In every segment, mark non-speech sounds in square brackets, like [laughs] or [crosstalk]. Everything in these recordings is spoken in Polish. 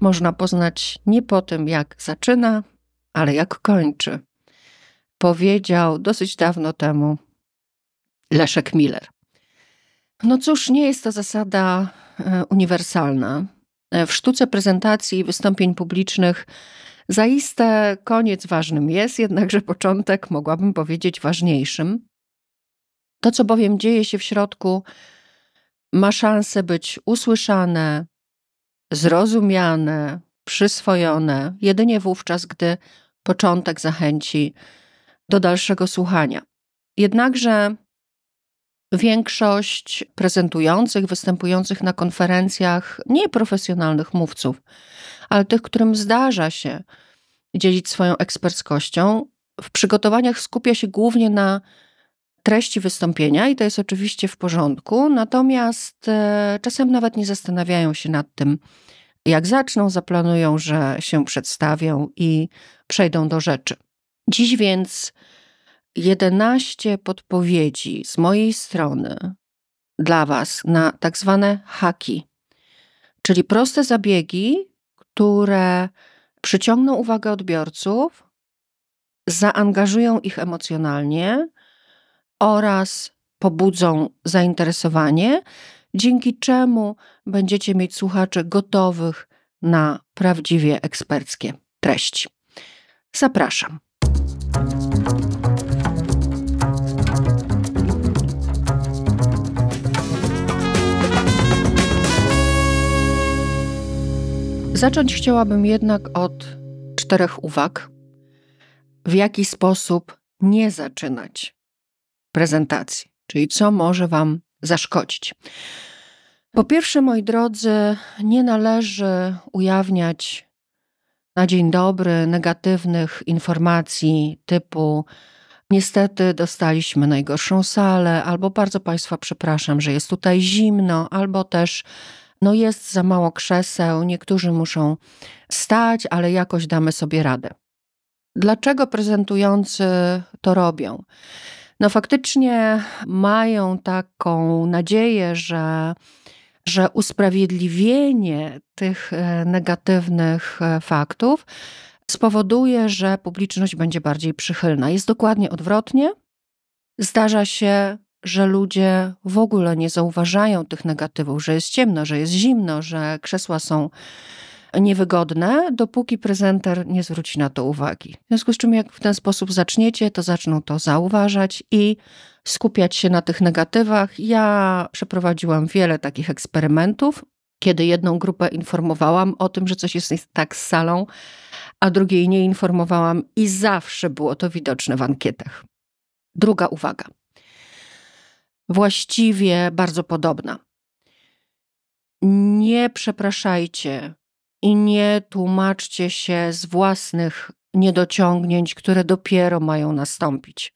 można poznać nie po tym, jak zaczyna, ale jak kończy. Powiedział dosyć dawno temu Leszek Miller. No cóż, nie jest to zasada e, uniwersalna. E, W sztuce prezentacji i wystąpień publicznych zaiste koniec ważnym jest, jednakże początek mogłabym powiedzieć ważniejszym. To, co bowiem dzieje się w środku, ma szansę być usłyszane, zrozumiane, przyswojone jedynie wówczas, gdy początek zachęci do dalszego słuchania. Jednakże większość prezentujących, występujących na konferencjach nieprofesjonalnych mówców, ale tych, którym zdarza się dzielić swoją eksperckością, w przygotowaniach skupia się głównie na treści wystąpienia i to jest oczywiście w porządku, natomiast e, czasem nawet nie zastanawiają się nad tym, jak zaczną, zaplanują, że się przedstawią i przejdą do rzeczy. Dziś więc 11 podpowiedzi z mojej strony dla Was na tak zwane haki, czyli proste zabiegi, które przyciągną uwagę odbiorców, zaangażują ich emocjonalnie oraz pobudzą zainteresowanie, dzięki czemu będziecie mieć słuchaczy gotowych na prawdziwie eksperckie treści. Zapraszam. Zacząć chciałabym jednak od czterech uwag, w jaki sposób nie zaczynać prezentacji, czyli co może Wam zaszkodzić. Po pierwsze, moi drodzy, nie należy ujawniać na dzień dobry negatywnych informacji typu niestety dostaliśmy najgorszą salę, albo bardzo Państwa przepraszam, że jest tutaj zimno, albo też no jest za mało krzeseł, niektórzy muszą stać, ale jakoś damy sobie radę. Dlaczego prezentujący to robią? No faktycznie mają taką nadzieję, że, że usprawiedliwienie tych e, negatywnych e, faktów spowoduje, że publiczność będzie bardziej przychylna. Jest dokładnie odwrotnie. Zdarza się, że ludzie w ogóle nie zauważają tych negatywów, że jest ciemno, że jest zimno, że krzesła są niewygodne, dopóki prezenter nie zwróci na to uwagi. W związku z czym, jak w ten sposób zaczniecie, to zaczną to zauważać i skupiać się na tych negatywach. Ja przeprowadziłam wiele takich eksperymentów, kiedy jedną grupę informowałam o tym, że coś jest tak z salą, a drugiej nie informowałam, i zawsze było to widoczne w ankietach. Druga uwaga. Właściwie bardzo podobna. Nie przepraszajcie i nie tłumaczcie się z własnych niedociągnięć, które dopiero mają nastąpić.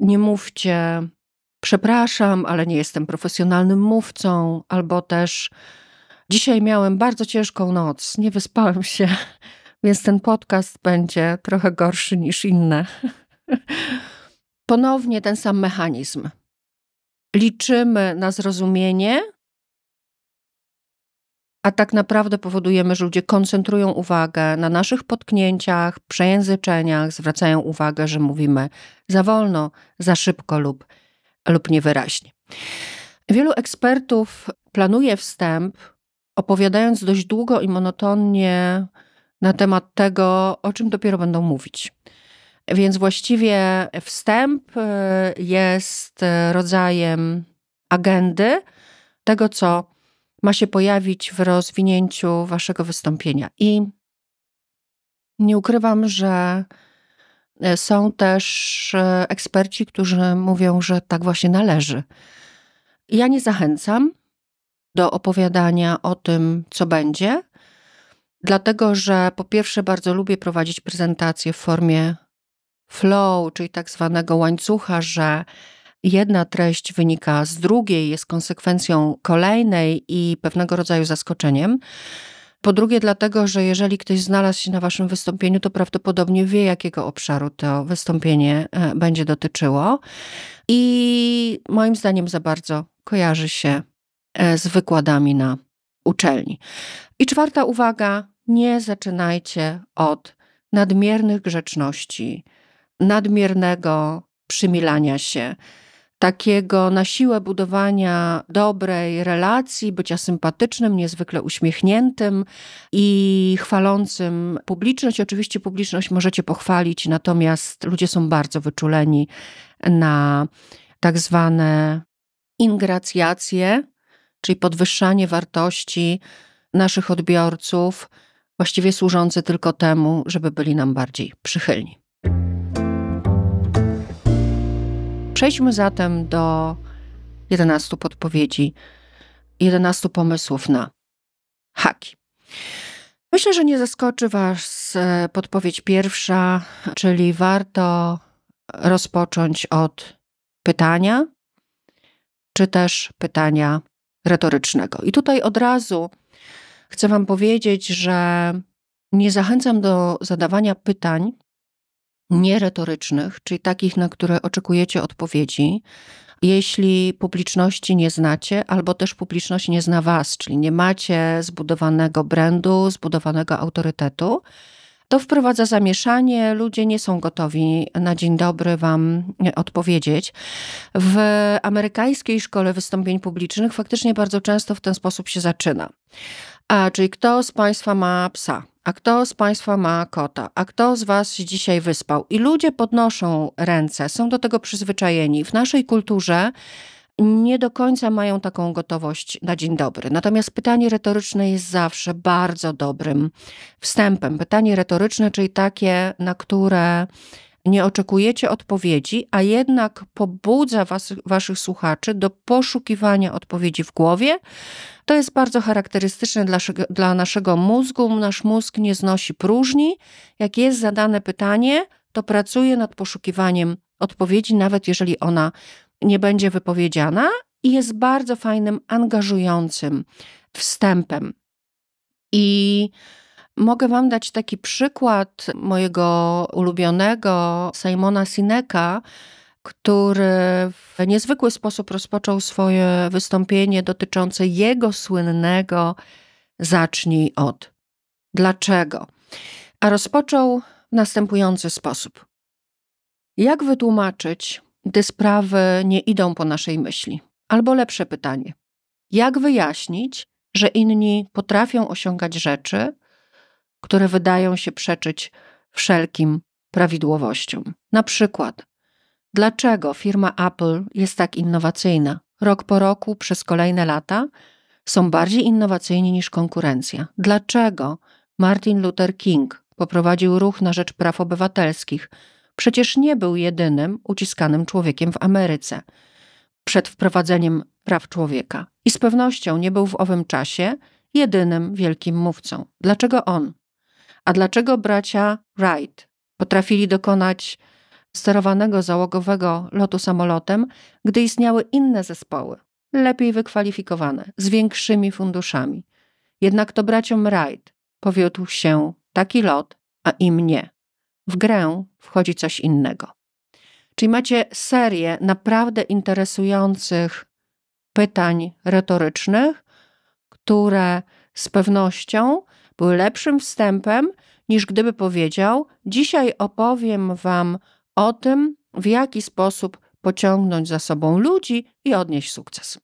Nie mówcie, przepraszam, ale nie jestem profesjonalnym mówcą, albo też dzisiaj miałem bardzo ciężką noc, nie wyspałem się, [laughs] więc ten podcast będzie trochę gorszy niż inne. [laughs] Ponownie ten sam mechanizm. Liczymy na zrozumienie, a tak naprawdę powodujemy, że ludzie koncentrują uwagę na naszych potknięciach, przejęzyczeniach, zwracają uwagę, że mówimy za wolno, za szybko lub, lub niewyraźnie. Wielu ekspertów planuje wstęp opowiadając dość długo i monotonnie na temat tego, o czym dopiero będą mówić. Więc właściwie wstęp y, jest rodzajem agendy tego, co ma się pojawić w rozwinięciu waszego wystąpienia. I nie ukrywam, że e, są też e, eksperci, którzy mówią, że tak właśnie należy. Ja nie zachęcam do opowiadania o tym, co będzie, dlatego że po pierwsze bardzo lubię prowadzić prezentacje w formie flow, czyli tak zwanego łańcucha, że jedna treść wynika z drugiej, jest konsekwencją kolejnej i pewnego rodzaju zaskoczeniem. Po drugie, dlatego, że jeżeli ktoś znalazł się na Waszym wystąpieniu, to prawdopodobnie wie, jakiego obszaru to wystąpienie e, będzie dotyczyło. I moim zdaniem za bardzo kojarzy się e, z wykładami na uczelni. I czwarta uwaga: nie zaczynajcie od nadmiernych grzeczności, nadmiernego przymilania się takiego na siłę budowania dobrej relacji, bycia sympatycznym, niezwykle uśmiechniętym i chwalącym publiczność. Oczywiście publiczność możecie pochwalić, natomiast ludzie są bardzo wyczuleni na tak zwane ingracjacje, czyli podwyższanie wartości naszych odbiorców, właściwie służące tylko temu, żeby byli nam bardziej przychylni. Przejdźmy zatem do 11 podpowiedzi, 11 pomysłów na haki. Myślę, że nie zaskoczy Was e, podpowiedź pierwsza, czyli warto rozpocząć od pytania, czy też pytania retorycznego. I tutaj od razu chcę Wam powiedzieć, że nie zachęcam do zadawania pytań, nieretorycznych, czyli takich, na które oczekujecie odpowiedzi, jeśli publiczności nie znacie, albo też publiczność nie zna Was, czyli nie macie zbudowanego brandu, zbudowanego autorytetu, to wprowadza zamieszanie. Ludzie nie są gotowi na dzień dobry Wam odpowiedzieć. W amerykańskiej szkole wystąpień publicznych faktycznie bardzo często w ten sposób się zaczyna. A, czyli kto z Państwa ma psa? A kto z Państwa ma kota? A kto z Was dzisiaj wyspał? I ludzie podnoszą ręce, są do tego przyzwyczajeni. W naszej kulturze nie do końca mają taką gotowość na dzień dobry. Natomiast pytanie retoryczne jest zawsze bardzo dobrym wstępem. Pytanie retoryczne, czyli takie, na które nie oczekujecie odpowiedzi, a jednak pobudza was, waszych słuchaczy do poszukiwania odpowiedzi w głowie. To jest bardzo charakterystyczne dla, dla naszego mózgu. Nasz mózg nie znosi próżni. Jak jest zadane pytanie, to pracuje nad poszukiwaniem odpowiedzi, nawet jeżeli ona nie będzie wypowiedziana, i jest bardzo fajnym, angażującym wstępem. I Mogę Wam dać taki przykład mojego ulubionego Simona Sineka, który w niezwykły sposób rozpoczął swoje wystąpienie dotyczące jego słynnego Zacznij od. Dlaczego? A rozpoczął w następujący sposób. Jak wytłumaczyć, gdy sprawy nie idą po naszej myśli? Albo lepsze pytanie. Jak wyjaśnić, że inni potrafią osiągać rzeczy, które wydają się przeczyć wszelkim prawidłowościom. Na przykład, dlaczego firma Apple jest tak innowacyjna? Rok po roku, przez kolejne lata są bardziej innowacyjni niż konkurencja. Dlaczego Martin Luther King poprowadził ruch na rzecz praw obywatelskich? Przecież nie był jedynym uciskanym człowiekiem w Ameryce przed wprowadzeniem praw człowieka. I z pewnością nie był w owym czasie jedynym wielkim mówcą. Dlaczego on? A dlaczego bracia Wright potrafili dokonać sterowanego załogowego lotu samolotem, gdy istniały inne zespoły, lepiej wykwalifikowane, z większymi funduszami? Jednak to braciom Wright powiódł się taki lot, a im nie. W grę wchodzi coś innego. Czyli macie serię naprawdę interesujących pytań retorycznych, które z pewnością były lepszym wstępem, niż gdyby powiedział: Dzisiaj opowiem Wam o tym, w jaki sposób pociągnąć za sobą ludzi i odnieść sukces.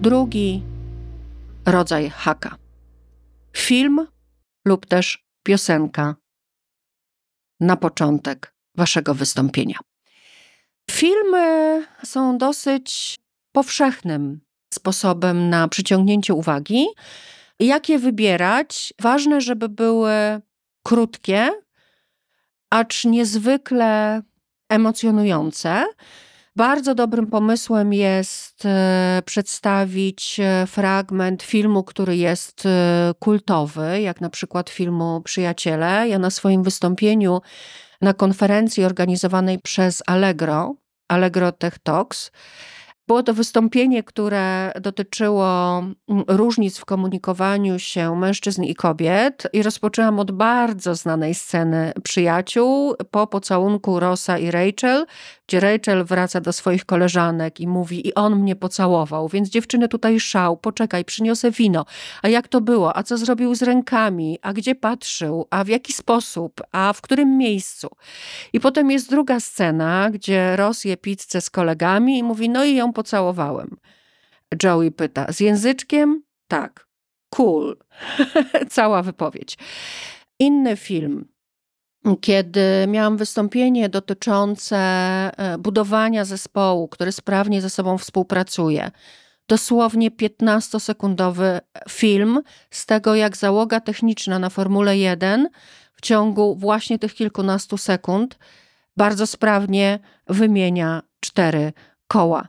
Drugi rodzaj haka. Film lub też piosenka na początek waszego wystąpienia. Filmy są dosyć powszechnym sposobem na przyciągnięcie uwagi. Jak je wybierać? Ważne, żeby były krótkie, acz niezwykle emocjonujące. Bardzo dobrym pomysłem jest e, przedstawić e, fragment filmu, który jest e, kultowy, jak na przykład filmu Przyjaciele. Ja na swoim wystąpieniu na konferencji organizowanej przez Allegro, Allegro Tech Talks, było to wystąpienie, które dotyczyło mm, różnic w komunikowaniu się mężczyzn i kobiet, i rozpoczęłam od bardzo znanej sceny przyjaciół po pocałunku Rosa i Rachel, gdzie Rachel wraca do swoich koleżanek i mówi: I on mnie pocałował, więc dziewczyny tutaj szał, poczekaj, przyniosę wino. A jak to było? A co zrobił z rękami? A gdzie patrzył? A w jaki sposób? A w którym miejscu? I potem jest druga scena, gdzie Ross je pizzę z kolegami i mówi: No i ją pocałowałem. Joey pyta: Z języczkiem? Tak. Cool. [laughs] Cała wypowiedź. Inny film kiedy miałam wystąpienie dotyczące e, budowania zespołu, który sprawnie ze sobą współpracuje. Dosłownie 15-sekundowy film z tego, jak załoga techniczna na Formule 1 w ciągu właśnie tych kilkunastu sekund bardzo sprawnie wymienia cztery koła,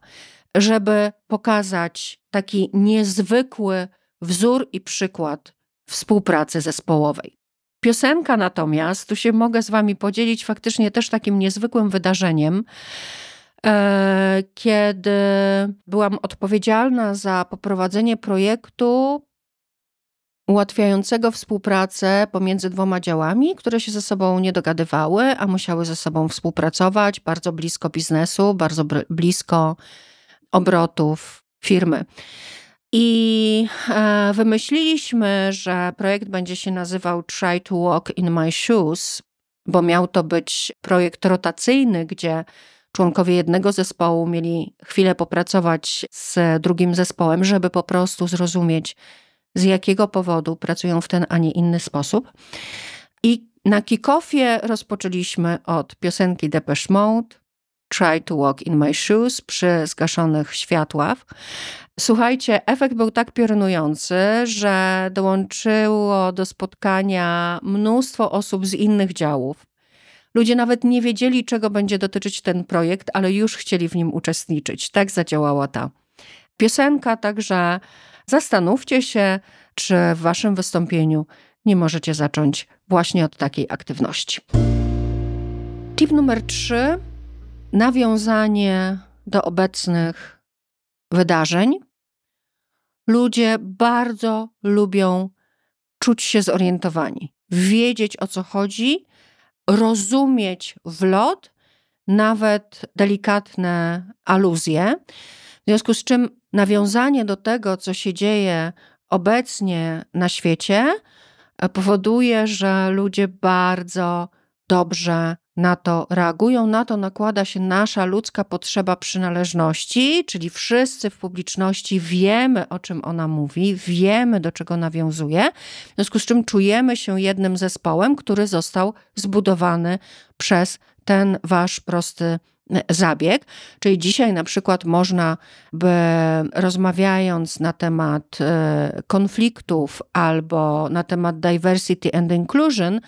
żeby pokazać taki niezwykły wzór i przykład współpracy zespołowej. Piosenka natomiast, tu się mogę z Wami podzielić faktycznie też takim niezwykłym wydarzeniem, e, kiedy byłam odpowiedzialna za poprowadzenie projektu ułatwiającego współpracę pomiędzy dwoma działami, które się ze sobą nie dogadywały, a musiały ze sobą współpracować bardzo blisko biznesu, bardzo blisko obrotów firmy. I e, wymyśliliśmy, że projekt będzie się nazywał Try to Walk in My Shoes, bo miał to być projekt rotacyjny, gdzie członkowie jednego zespołu mieli chwilę popracować z drugim zespołem, żeby po prostu zrozumieć, z jakiego powodu pracują w ten, a nie inny sposób. I na kickoffie rozpoczęliśmy od piosenki Depeche Mode, Try to Walk in My Shoes przy zgaszonych światłach. Słuchajcie, efekt był tak piorunujący, że dołączyło do spotkania mnóstwo osób z innych działów. Ludzie nawet nie wiedzieli, czego będzie dotyczyć ten projekt, ale już chcieli w nim uczestniczyć. Tak zadziałała ta piosenka, także zastanówcie się, czy w waszym wystąpieniu nie możecie zacząć właśnie od takiej aktywności. Tip numer trzy nawiązanie do obecnych wydarzeń. Ludzie bardzo lubią czuć się zorientowani, wiedzieć o co chodzi, rozumieć wlot, nawet delikatne aluzje. W związku z czym nawiązanie do tego, co się dzieje obecnie na świecie, powoduje, że ludzie bardzo dobrze na to reagują, na to nakłada się nasza ludzka potrzeba przynależności, czyli wszyscy w publiczności wiemy, o czym ona mówi, wiemy, do czego nawiązuje, w związku z czym czujemy się jednym zespołem, który został zbudowany przez ten wasz prosty zabieg. Czyli dzisiaj na przykład można by rozmawiając na temat e, konfliktów albo na temat diversity and inclusion,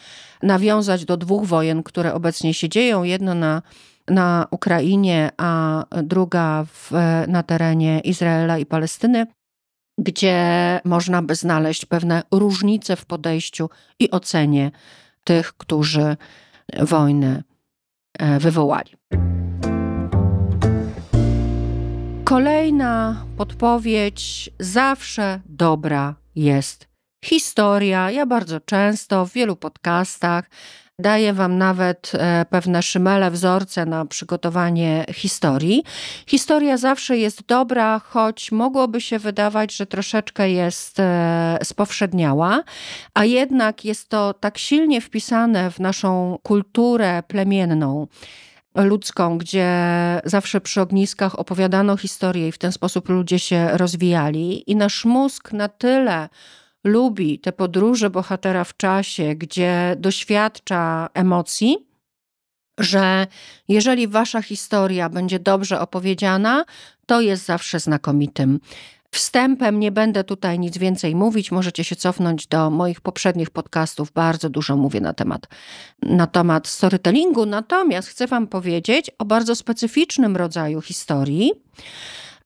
nawiązać do dwóch wojen, które obecnie się dzieją. Jedno na na Ukrainie, a druga w, na terenie Izraela i Palestyny, gdzie można by znaleźć pewne różnice w podejściu i ocenie tych, którzy wojnę e, wywołali. Kolejna podpowiedź zawsze dobra jest historia. Ja bardzo często w wielu podcastach daję Wam nawet e, pewne szymele, wzorce na przygotowanie historii. Historia zawsze jest dobra, choć mogłoby się wydawać, że troszeczkę jest e, spowszedniała, a jednak jest to tak silnie wpisane w naszą kulturę plemienną ludzką, gdzie zawsze przy ogniskach opowiadano historię i w ten sposób ludzie się rozwijali. I nasz mózg na tyle lubi te podróże bohatera w czasie, gdzie doświadcza emocji, że jeżeli wasza historia będzie dobrze opowiedziana, to jest zawsze znakomitym Wstępem nie będę tutaj nic więcej mówić, możecie się cofnąć do moich poprzednich podcastów, bardzo dużo mówię na temat, na temat storytellingu, natomiast chcę Wam powiedzieć o bardzo specyficznym rodzaju historii.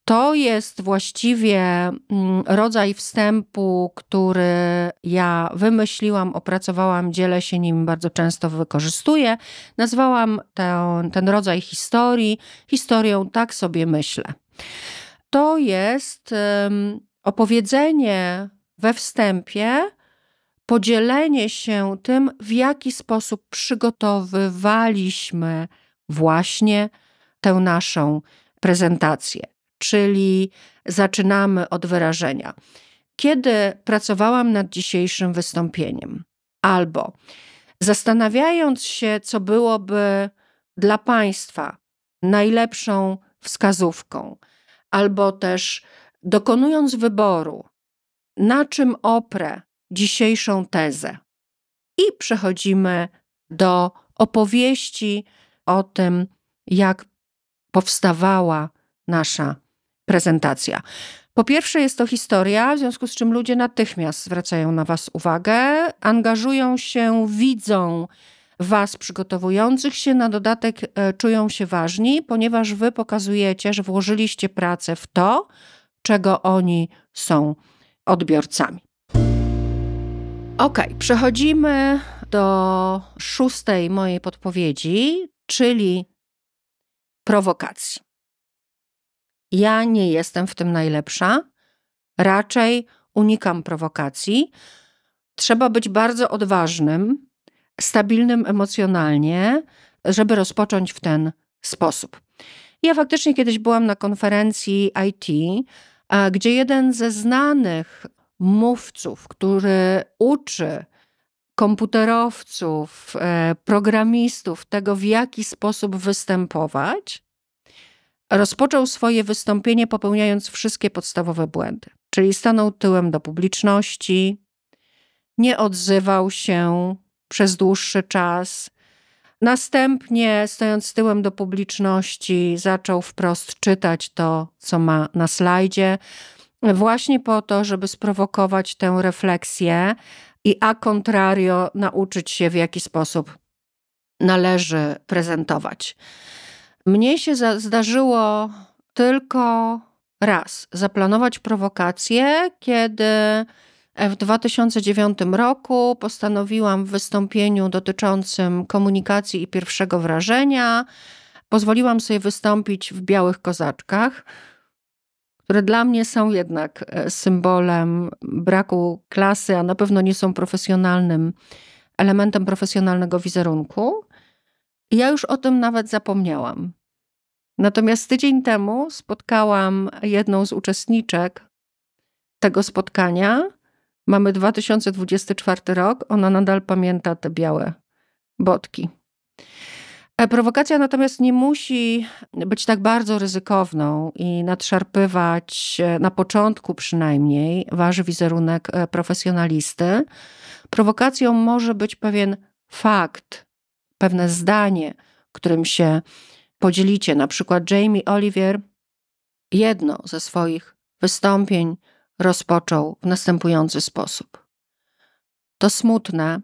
To jest właściwie mm, rodzaj wstępu, który ja wymyśliłam, opracowałam, dzielę się nim, bardzo często wykorzystuję. Nazwałam ten, ten rodzaj historii historią Tak sobie myślę to jest opowiedzenie we wstępie, podzielenie się tym, w jaki sposób przygotowywaliśmy właśnie tę naszą prezentację. Czyli zaczynamy od wyrażenia. Kiedy pracowałam nad dzisiejszym wystąpieniem, albo zastanawiając się, co byłoby dla Państwa najlepszą wskazówką, albo też dokonując wyboru, na czym oprę dzisiejszą tezę. I przechodzimy do opowieści o tym, jak powstawała nasza prezentacja. Po pierwsze, jest to historia, w związku z czym ludzie natychmiast zwracają na Was uwagę, angażują się, widzą Was przygotowujących się, na dodatek e, czują się ważni, ponieważ Wy pokazujecie, że włożyliście pracę w to, czego oni są odbiorcami. Ok, przechodzimy do szóstej mojej podpowiedzi, czyli prowokacji. Ja nie jestem w tym najlepsza, raczej unikam prowokacji. Trzeba być bardzo odważnym, stabilnym emocjonalnie, żeby rozpocząć w ten sposób. Ja faktycznie kiedyś byłam na konferencji IT, gdzie jeden ze znanych mówców, który uczy komputerowców, e, programistów tego, w jaki sposób występować, rozpoczął swoje wystąpienie popełniając wszystkie podstawowe błędy. Czyli stanął tyłem do publiczności, nie odzywał się, przez dłuższy czas. Następnie, stojąc tyłem do publiczności, zaczął wprost czytać to, co ma na slajdzie, właśnie po to, żeby sprowokować tę refleksję i a contrario nauczyć się, w jaki sposób należy prezentować. Mnie się zdarzyło tylko raz zaplanować prowokację, kiedy w 2009 roku postanowiłam w wystąpieniu dotyczącym komunikacji i pierwszego wrażenia, pozwoliłam sobie wystąpić w białych kozaczkach, które dla mnie są jednak e, symbolem braku klasy, a na pewno nie są profesjonalnym elementem profesjonalnego wizerunku. Ja już o tym nawet zapomniałam. Natomiast tydzień temu spotkałam jedną z uczestniczek tego spotkania, Mamy 2024 rok, ona nadal pamięta te białe botki. E, prowokacja natomiast nie musi być tak bardzo ryzykowną i nadszarpywać e, na początku przynajmniej wasz wizerunek e, profesjonalisty. Prowokacją może być pewien fakt, pewne zdanie, którym się podzielicie. Na przykład Jamie Oliver jedno ze swoich wystąpień rozpoczął w następujący sposób. To smutne,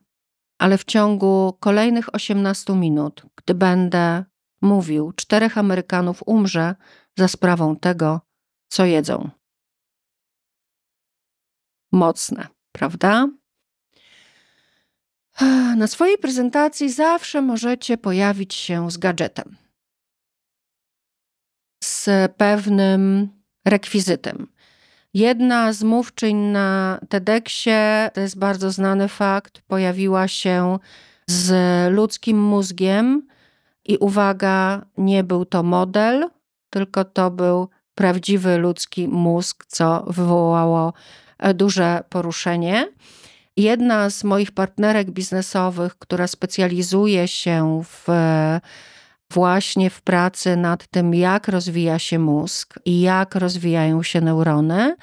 ale w ciągu kolejnych 18 minut, gdy będę mówił, czterech Amerykanów umrze za sprawą tego, co jedzą. Mocne, prawda? Na swojej prezentacji zawsze możecie pojawić się z gadżetem, z pewnym rekwizytem. Jedna z mówczyń na TEDxie, to jest bardzo znany fakt, pojawiła się z ludzkim mózgiem i uwaga, nie był to model, tylko to był prawdziwy ludzki mózg, co wywołało e, duże poruszenie. Jedna z moich partnerek biznesowych, która specjalizuje się w właśnie w pracy nad tym, jak rozwija się mózg i jak rozwijają się neurony.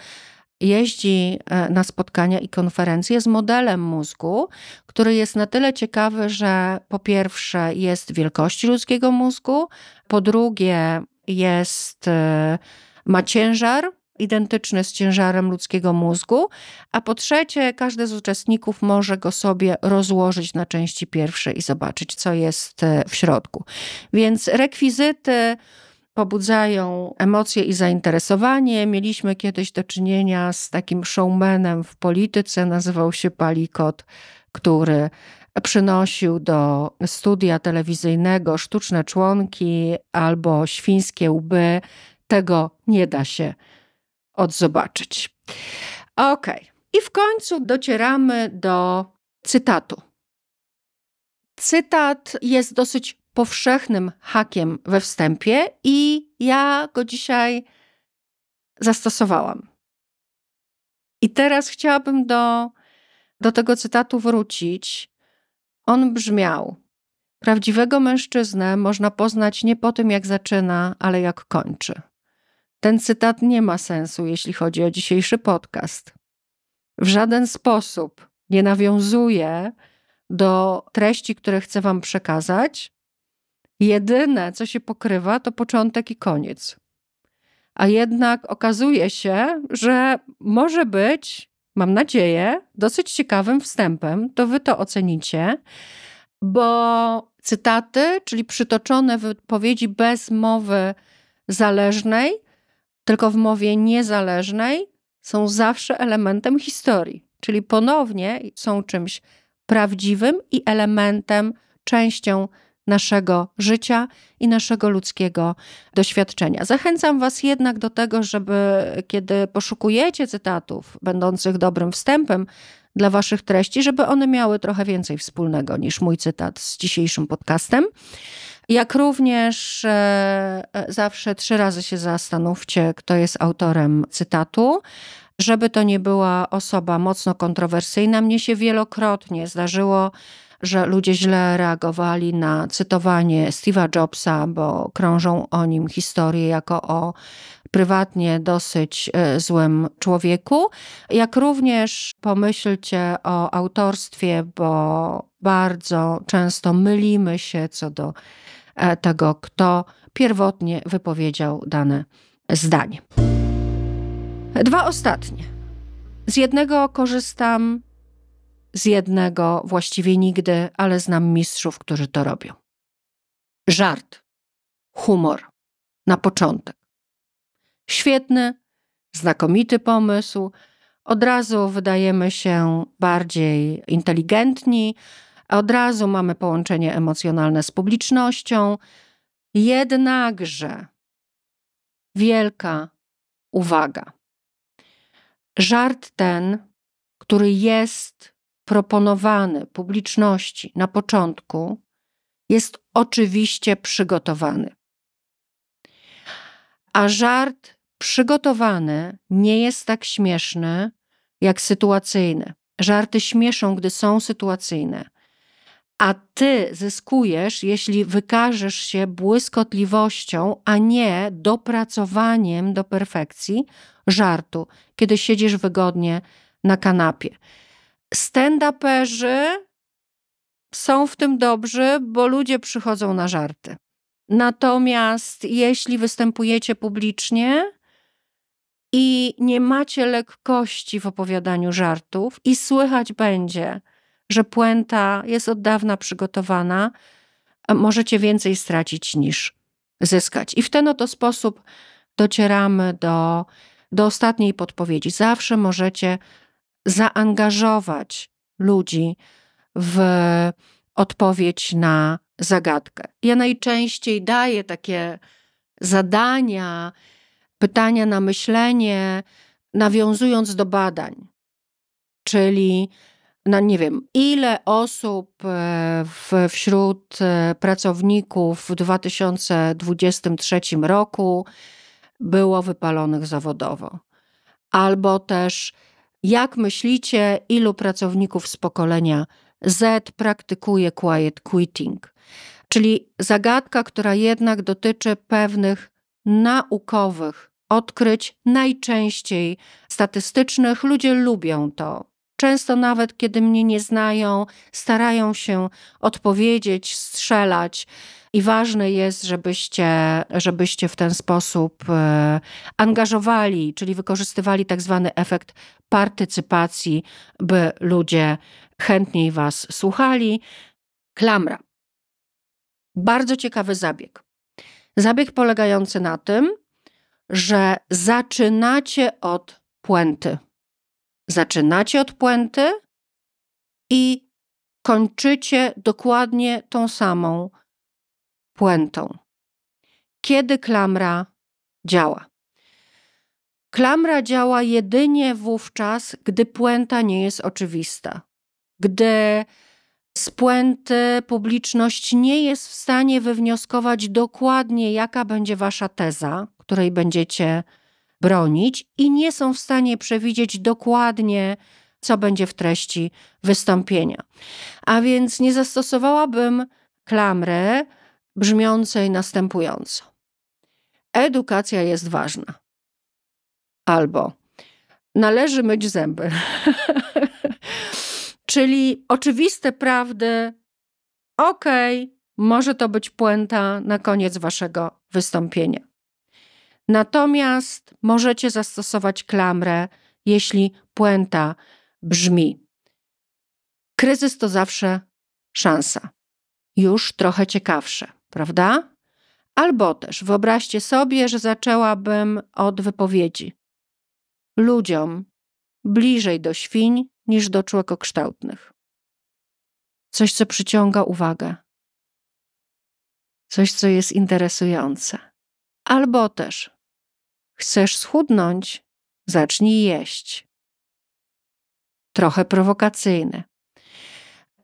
Jeździ e, na spotkania i konferencje z modelem mózgu, który jest na tyle ciekawy, że po pierwsze jest wielkości ludzkiego mózgu, po drugie jest, e, ma ciężar identyczny z ciężarem ludzkiego mózgu, a po trzecie, każdy z uczestników może go sobie rozłożyć na części pierwsze i zobaczyć, co jest e, w środku. Więc rekwizyty pobudzają emocje i zainteresowanie. Mieliśmy kiedyś do czynienia z takim showmanem w polityce, nazywał się Palikot, który przynosił do studia telewizyjnego sztuczne członki albo świńskie łby. Tego nie da się odzobaczyć. Ok. I w końcu docieramy do cytatu. Cytat jest dosyć powszechnym hakiem we wstępie i ja go dzisiaj zastosowałam. I teraz chciałabym do, do tego cytatu wrócić. On brzmiał: Prawdziwego mężczyznę można poznać nie po tym, jak zaczyna, ale jak kończy. Ten cytat nie ma sensu, jeśli chodzi o dzisiejszy podcast. W żaden sposób nie nawiązuje do treści, które chcę Wam przekazać. Jedyne, co się pokrywa, to początek i koniec. A jednak okazuje się, że może być, mam nadzieję, dosyć ciekawym wstępem, to Wy to ocenicie, bo cytaty, czyli przytoczone wypowiedzi bez mowy zależnej, tylko w mowie niezależnej są zawsze elementem historii, czyli ponownie są czymś prawdziwym i elementem, częścią naszego życia i naszego ludzkiego doświadczenia. Zachęcam Was jednak do tego, żeby kiedy poszukujecie cytatów będących dobrym wstępem dla Waszych treści, żeby one miały trochę więcej wspólnego niż mój cytat z dzisiejszym podcastem. Jak również e, e, zawsze trzy razy się zastanówcie, kto jest autorem cytatu. Żeby to nie była osoba mocno kontrowersyjna, mnie się wielokrotnie zdarzyło, że ludzie źle reagowali na cytowanie Steve'a Jobsa, bo krążą o nim historie jako o prywatnie dosyć e, złym człowieku. Jak również pomyślcie o autorstwie, bo bardzo często mylimy się co do tego, kto pierwotnie wypowiedział dane zdanie. Dwa ostatnie. Z jednego korzystam, z jednego właściwie nigdy, ale znam mistrzów, którzy to robią. Żart, humor na początek. Świetny, znakomity pomysł. Od razu wydajemy się bardziej inteligentni, od razu mamy połączenie emocjonalne z publicznością. Jednakże wielka uwaga. Żart ten, który jest proponowany publiczności na początku, jest oczywiście przygotowany. A żart przygotowany nie jest tak śmieszny jak sytuacyjny. Żarty śmieszą, gdy są sytuacyjne a ty zyskujesz, jeśli wykażesz się błyskotliwością, a nie dopracowaniem do perfekcji żartu, kiedy siedzisz wygodnie na kanapie. Stand-uperzy są w tym dobrzy, bo ludzie przychodzą na żarty. Natomiast jeśli występujecie publicznie i nie macie lekkości w opowiadaniu żartów, i słychać będzie, że puenta jest od dawna przygotowana, możecie więcej stracić niż zyskać. I w ten oto sposób docieramy do, do ostatniej podpowiedzi. Zawsze możecie zaangażować ludzi w odpowiedź na zagadkę. Ja najczęściej daję takie zadania, pytania na myślenie, nawiązując do badań. Czyli no nie wiem, ile osób e, w, wśród e, pracowników w 2023 roku było wypalonych zawodowo. Albo też, jak myślicie, ilu pracowników z pokolenia Z praktykuje quiet quitting? Czyli zagadka, która jednak dotyczy pewnych naukowych odkryć, najczęściej statystycznych. Ludzie lubią to. Często nawet kiedy mnie nie znają, starają się odpowiedzieć, strzelać. I ważne jest, żebyście, żebyście w ten sposób e, angażowali, czyli wykorzystywali tak zwany efekt partycypacji, by ludzie chętniej Was słuchali. Klamra. Bardzo ciekawy zabieg. Zabieg polegający na tym, że zaczynacie od puenty. Zaczynacie od puenty i kończycie dokładnie tą samą puentą. Kiedy klamra działa? Klamra działa jedynie wówczas, gdy puenta nie jest oczywista. Gdy z puenty publiczność nie jest w stanie wywnioskować dokładnie, jaka będzie wasza teza, której będziecie bronić, i nie są w stanie przewidzieć dokładnie, co będzie w treści wystąpienia. A więc nie zastosowałabym klamry brzmiącej następująco. Edukacja jest ważna. Albo należy myć zęby. [laughs] Czyli oczywiste prawdy, okej, okay, może to być puenta na koniec waszego wystąpienia. Natomiast możecie zastosować klamrę, jeśli puenta brzmi: Kryzys to zawsze szansa. Już trochę ciekawsze, prawda? Albo też wyobraźcie sobie, że zaczęłabym od wypowiedzi. Ludziom bliżej do świń niż do człekokształtnych. Coś, co przyciąga uwagę. Coś, co jest interesujące. Albo też chcesz schudnąć, zacznij jeść. Trochę prowokacyjne.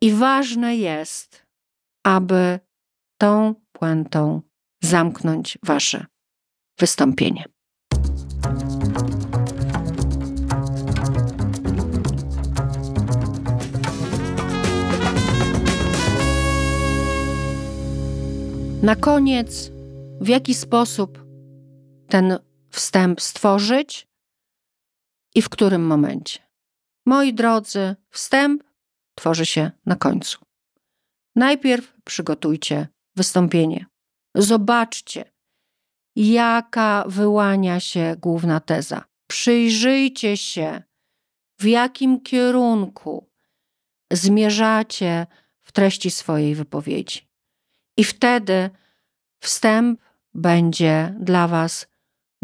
I ważne jest, aby tą puentą zamknąć wasze wystąpienie. Na koniec, w jaki sposób ten wstęp stworzyć i w którym momencie. Moi drodzy, wstęp tworzy się na końcu. Najpierw przygotujcie wystąpienie. Zobaczcie, jaka wyłania się główna teza. Przyjrzyjcie się, w jakim kierunku zmierzacie w treści swojej wypowiedzi. I wtedy wstęp będzie dla Was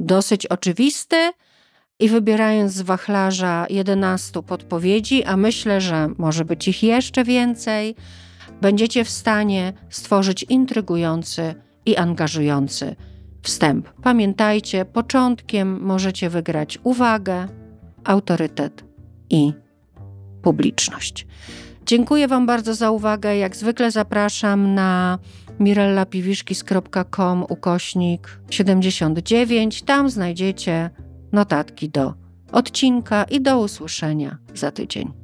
dosyć oczywisty i wybierając z wachlarza 11 podpowiedzi, a myślę, że może być ich jeszcze więcej, będziecie w stanie stworzyć intrygujący i angażujący wstęp. Pamiętajcie, początkiem możecie wygrać uwagę, autorytet i publiczność. Dziękuję Wam bardzo za uwagę. Jak zwykle zapraszam na mirellapiwiszkis.com ukośnik 79. Tam znajdziecie notatki do odcinka i do usłyszenia za tydzień.